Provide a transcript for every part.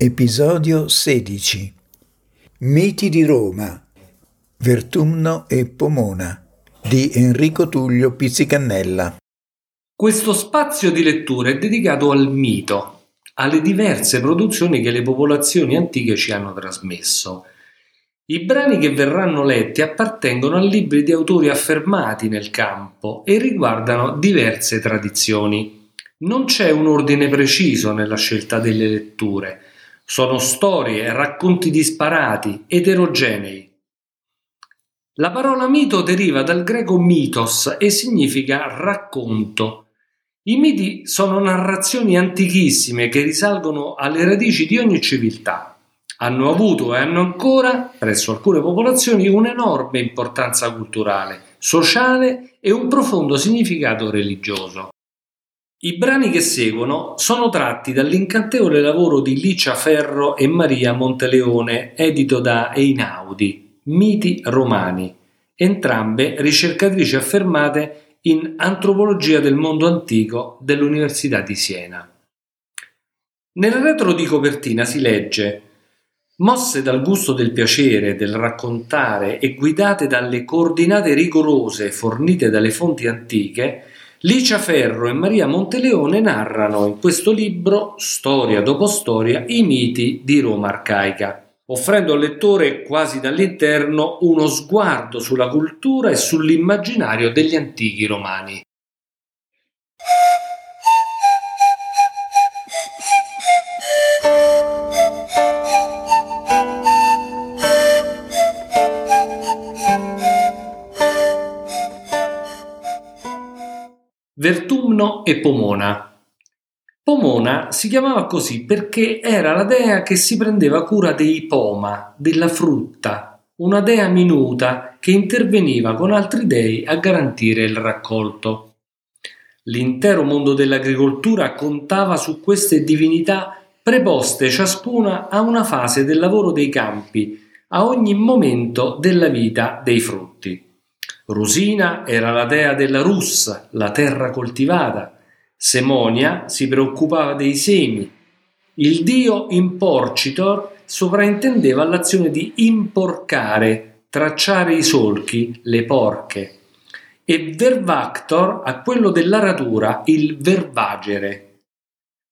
Episodio 16 Miti di Roma Vertumno e Pomona di Enrico Tullio Pizzicannella Questo spazio di lettura è dedicato al mito, alle diverse produzioni che le popolazioni antiche ci hanno trasmesso. I brani che verranno letti appartengono a libri di autori affermati nel campo e riguardano diverse tradizioni. Non c'è un ordine preciso nella scelta delle letture sono storie e racconti disparati, eterogenei. La parola mito deriva dal greco mitos e significa racconto. I miti sono narrazioni antichissime che risalgono alle radici di ogni civiltà. Hanno avuto e hanno ancora, presso alcune popolazioni, un'enorme importanza culturale, sociale e un profondo significato religioso. I brani che seguono sono tratti dall'incantevole lavoro di Licia Ferro e Maria Monteleone, edito da Einaudi, Miti romani, entrambe ricercatrici affermate in Antropologia del mondo antico dell'Università di Siena. Nel retro di copertina si legge Mosse dal gusto del piacere, del raccontare e guidate dalle coordinate rigorose fornite dalle fonti antiche, Licia Ferro e Maria Monteleone narrano in questo libro, storia dopo storia, i miti di Roma arcaica, offrendo al lettore quasi dall'interno uno sguardo sulla cultura e sull'immaginario degli antichi romani. Vertumno e Pomona. Pomona si chiamava così perché era la dea che si prendeva cura dei poma, della frutta, una dea minuta che interveniva con altri dei a garantire il raccolto. L'intero mondo dell'agricoltura contava su queste divinità preposte ciascuna a una fase del lavoro dei campi, a ogni momento della vita dei frutti. Rusina era la dea della russa, la terra coltivata. Semonia si preoccupava dei semi. Il dio Imporcitor sovraintendeva l'azione di imporcare, tracciare i solchi, le porche. E Vervactor a quello dell'aratura, il vervagere.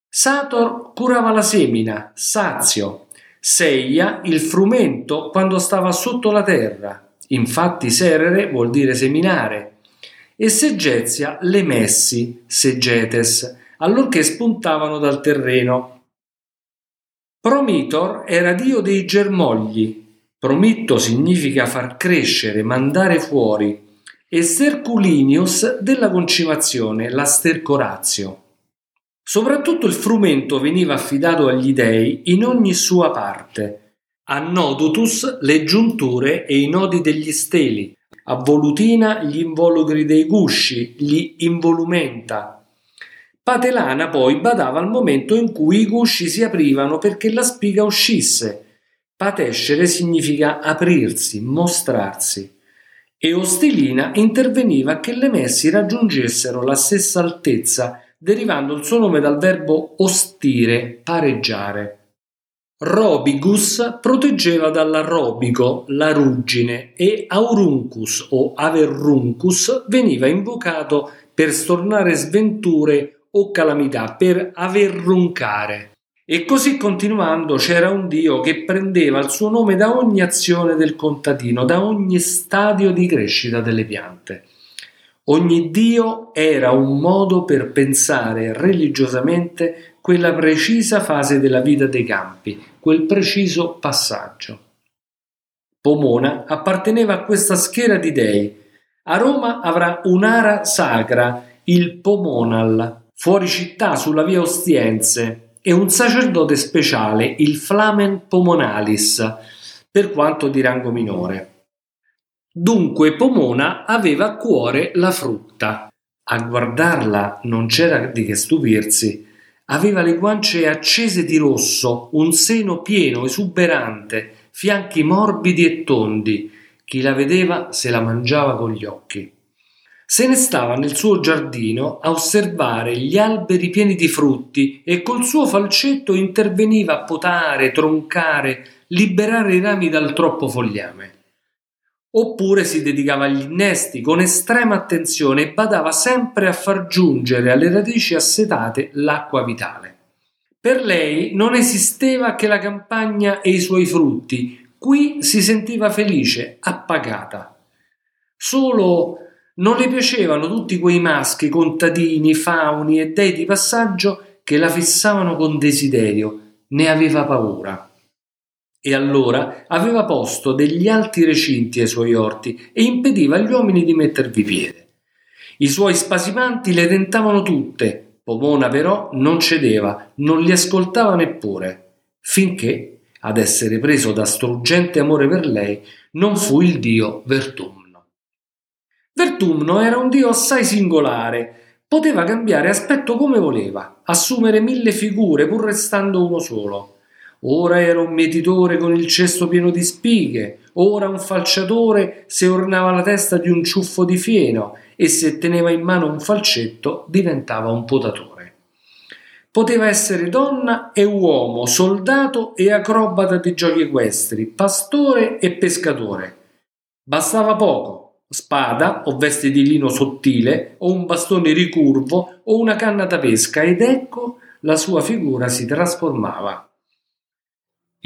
Sator curava la semina, Sazio. Seia il frumento quando stava sotto la terra. Infatti serere vuol dire seminare e seggezia le messi, seggetes, allorché spuntavano dal terreno. Promitor era dio dei germogli, promitto significa far crescere, mandare fuori, e Sterculinius della concimazione, la stercorazio. Soprattutto il frumento veniva affidato agli dei in ogni sua parte, a Nodutus le giunture e i nodi degli steli, a Volutina gli involucri dei gusci, li involumenta. Patelana poi badava al momento in cui i gusci si aprivano perché la spiga uscisse. Patescere significa aprirsi, mostrarsi. E Ostilina interveniva che le messi raggiungessero la stessa altezza, derivando il suo nome dal verbo ostire, pareggiare. Robigus proteggeva dalla robigo, la ruggine, e Auruncus o Averruncus veniva invocato per stornare sventure o calamità, per averruncare. E così continuando c'era un dio che prendeva il suo nome da ogni azione del contadino, da ogni stadio di crescita delle piante. Ogni dio era un modo per pensare religiosamente quella precisa fase della vita dei campi, quel preciso passaggio. Pomona apparteneva a questa schiera di dei. A Roma avrà un'ara sacra, il Pomonal, fuori città sulla via Ostiense, e un sacerdote speciale, il Flamen Pomonalis, per quanto di rango minore. Dunque Pomona aveva a cuore la frutta. A guardarla non c'era di che stupirsi. Aveva le guance accese di rosso, un seno pieno, esuberante, fianchi morbidi e tondi. Chi la vedeva se la mangiava con gli occhi. Se ne stava nel suo giardino a osservare gli alberi pieni di frutti e col suo falcetto interveniva a potare, troncare, liberare i rami dal troppo fogliame. Oppure si dedicava agli innesti con estrema attenzione e badava sempre a far giungere alle radici assetate l'acqua vitale. Per lei non esisteva che la campagna e i suoi frutti, qui si sentiva felice, appagata. Solo non le piacevano tutti quei maschi, contadini, fauni e dei di passaggio che la fissavano con desiderio, ne aveva paura. E allora aveva posto degli alti recinti ai suoi orti e impediva agli uomini di mettervi piede. I suoi spasimanti le tentavano tutte, Pomona però non cedeva, non li ascoltava neppure, finché, ad essere preso da struggente amore per lei, non fu il dio Vertum. Vertumno era un dio assai singolare, poteva cambiare aspetto come voleva, assumere mille figure pur restando uno solo. Ora era un mietitore con il cesto pieno di spighe, ora un falciatore se ornava la testa di un ciuffo di fieno e se teneva in mano un falcetto diventava un potatore. Poteva essere donna e uomo, soldato e acrobata di giochi equestri, pastore e pescatore. Bastava poco spada o veste di lino sottile o un bastone ricurvo o una canna da pesca ed ecco la sua figura si trasformava.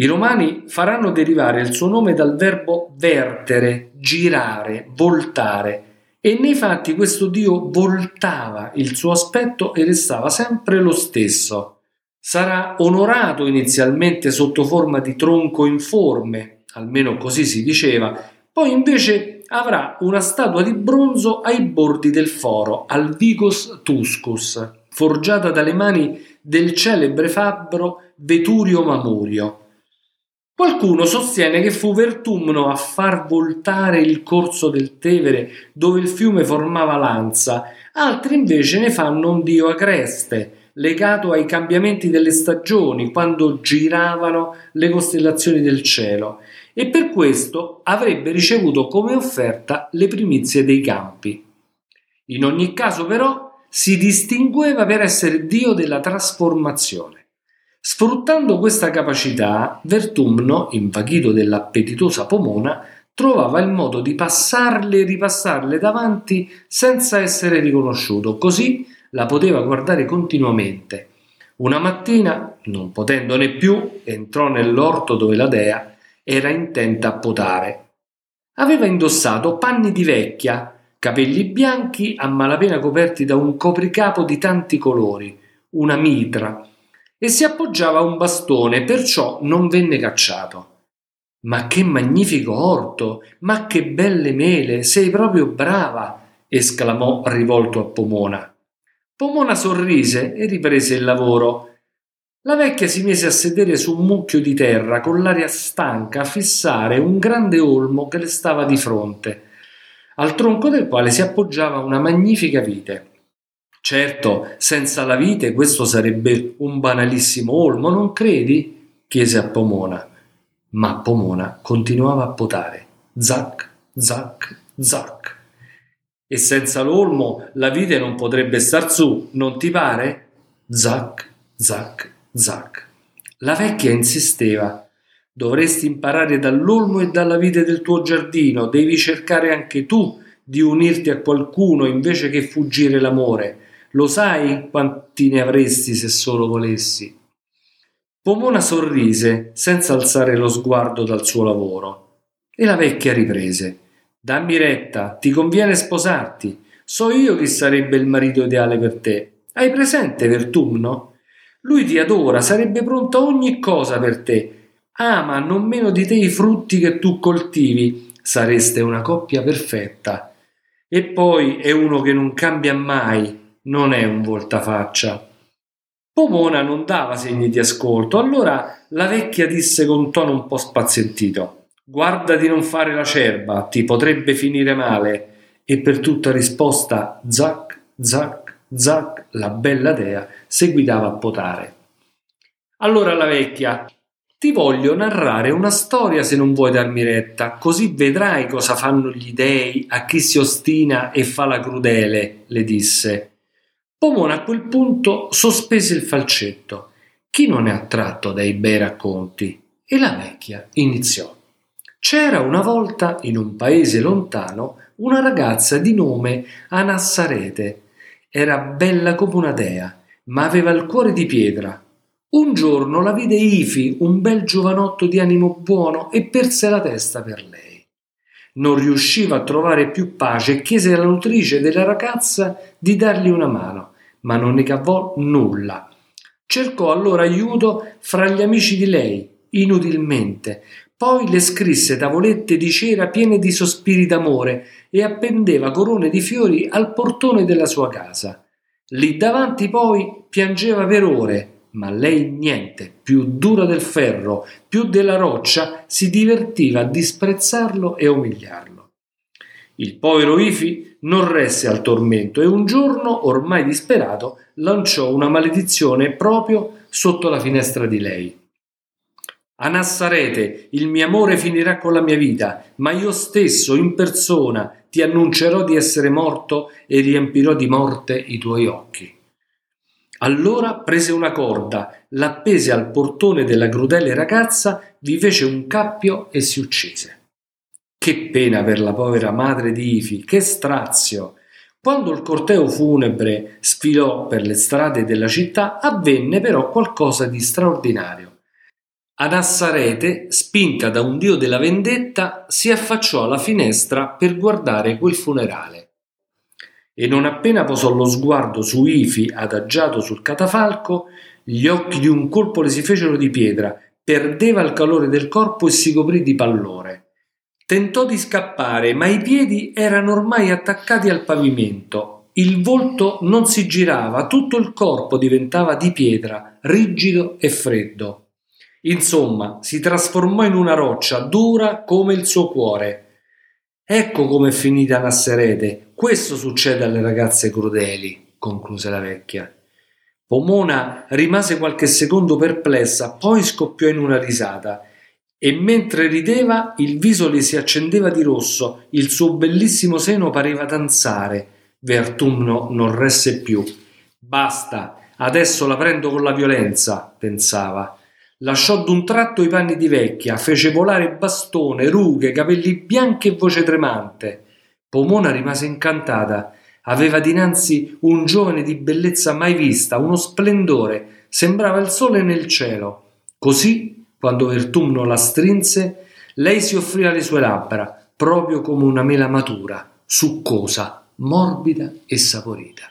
I romani faranno derivare il suo nome dal verbo vertere, girare, voltare e nei fatti questo dio voltava il suo aspetto e restava sempre lo stesso. Sarà onorato inizialmente sotto forma di tronco informe, almeno così si diceva, poi invece avrà una statua di bronzo ai bordi del foro, al Vicus Tuscus, forgiata dalle mani del celebre fabbro Veturio Mamurio. Qualcuno sostiene che fu Vertumno a far voltare il corso del Tevere dove il fiume formava lanza, altri invece ne fanno un dio agreste, legato ai cambiamenti delle stagioni, quando giravano le costellazioni del cielo, e per questo avrebbe ricevuto come offerta le primizie dei campi. In ogni caso però si distingueva per essere dio della trasformazione. Sfruttando questa capacità, Vertumno, invaghito dell'appetitosa pomona, trovava il modo di passarle e ripassarle davanti senza essere riconosciuto, così la poteva guardare continuamente. Una mattina, non potendone più, entrò nell'orto dove la dea era intenta a potare. Aveva indossato panni di vecchia, capelli bianchi a malapena coperti da un copricapo di tanti colori, una mitra, e si appoggiava a un bastone, perciò non venne cacciato. Ma che magnifico orto! Ma che belle mele! Sei proprio brava! esclamò rivolto a Pomona. Pomona sorrise e riprese il lavoro. La vecchia si mise a sedere su un mucchio di terra con l'aria stanca a fissare un grande olmo che le stava di fronte, al tronco del quale si appoggiava una magnifica vite. Certo, senza la vite questo sarebbe un banalissimo olmo, non credi? chiese a Pomona. Ma Pomona continuava a potare. Zac, zac, zac. E senza l'olmo la vite non potrebbe star su, non ti pare? Zac, zac, Zac. La vecchia insisteva. Dovresti imparare dall'olmo e dalla vite del tuo giardino, devi cercare anche tu di unirti a qualcuno invece che fuggire l'amore. Lo sai quanti ne avresti se solo volessi? Pomona sorrise senza alzare lo sguardo dal suo lavoro. E la vecchia riprese. Dammi retta, ti conviene sposarti. So io chi sarebbe il marito ideale per te. Hai presente Vertumno? Lui ti adora, sarebbe pronto a ogni cosa per te. Ama non meno di te i frutti che tu coltivi. Sareste una coppia perfetta. E poi è uno che non cambia mai, non è un voltafaccia. Pomona non dava segni di ascolto, allora la vecchia disse con tono un po' spazientito: Guarda di non fare la cerba, ti potrebbe finire male. E per tutta risposta, zac, zac, Zac, la bella dea, seguitava a potare. Allora la vecchia, Ti voglio narrare una storia se non vuoi darmi retta, così vedrai cosa fanno gli dei a chi si ostina e fa la crudele, le disse. Pomona a quel punto sospese il falcetto. Chi non è attratto dai bei racconti? E la vecchia iniziò. C'era una volta in un paese lontano una ragazza di nome Anassarete. Era bella come una dea, ma aveva il cuore di pietra un giorno la vide Ifi, un bel giovanotto di animo buono, e perse la testa per lei. Non riusciva a trovare più pace e chiese alla nutrice della ragazza di dargli una mano, ma non ne cavò nulla. Cercò allora aiuto fra gli amici di lei, inutilmente. Poi le scrisse tavolette di cera piene di sospiri d'amore e appendeva corone di fiori al portone della sua casa. Lì davanti poi piangeva per ore ma lei niente, più dura del ferro, più della roccia, si divertiva a disprezzarlo e umiliarlo. Il povero Ifi non resse al tormento e un giorno, ormai disperato, lanciò una maledizione proprio sotto la finestra di lei. A Nassarete il mio amore finirà con la mia vita, ma io stesso in persona ti annuncerò di essere morto e riempirò di morte i tuoi occhi. Allora prese una corda, l'appese al portone della crudele ragazza, vi fece un cappio e si uccise. Che pena per la povera madre di Ifi, che strazio! Quando il corteo funebre sfilò per le strade della città, avvenne però qualcosa di straordinario. Anassarete, spinta da un dio della vendetta, si affacciò alla finestra per guardare quel funerale e non appena posò lo sguardo su Ifi adagiato sul catafalco, gli occhi di un colpo le si fecero di pietra, perdeva il calore del corpo e si coprì di pallore. Tentò di scappare, ma i piedi erano ormai attaccati al pavimento. Il volto non si girava, tutto il corpo diventava di pietra, rigido e freddo. Insomma, si trasformò in una roccia dura come il suo cuore. Ecco com'è finita Nasserete, questo succede alle ragazze crudeli, concluse la vecchia. Pomona rimase qualche secondo perplessa, poi scoppiò in una risata e mentre rideva il viso le si accendeva di rosso, il suo bellissimo seno pareva danzare. Vertumno non resse più. Basta, adesso la prendo con la violenza, pensava. Lasciò d'un tratto i panni di vecchia, fece volare bastone, rughe, capelli bianchi e voce tremante. Pomona rimase incantata. Aveva dinanzi un giovane di bellezza mai vista, uno splendore, sembrava il sole nel cielo. Così, quando Vertumno la strinse, lei si offrì alle sue labbra, proprio come una mela matura, succosa, morbida e saporita.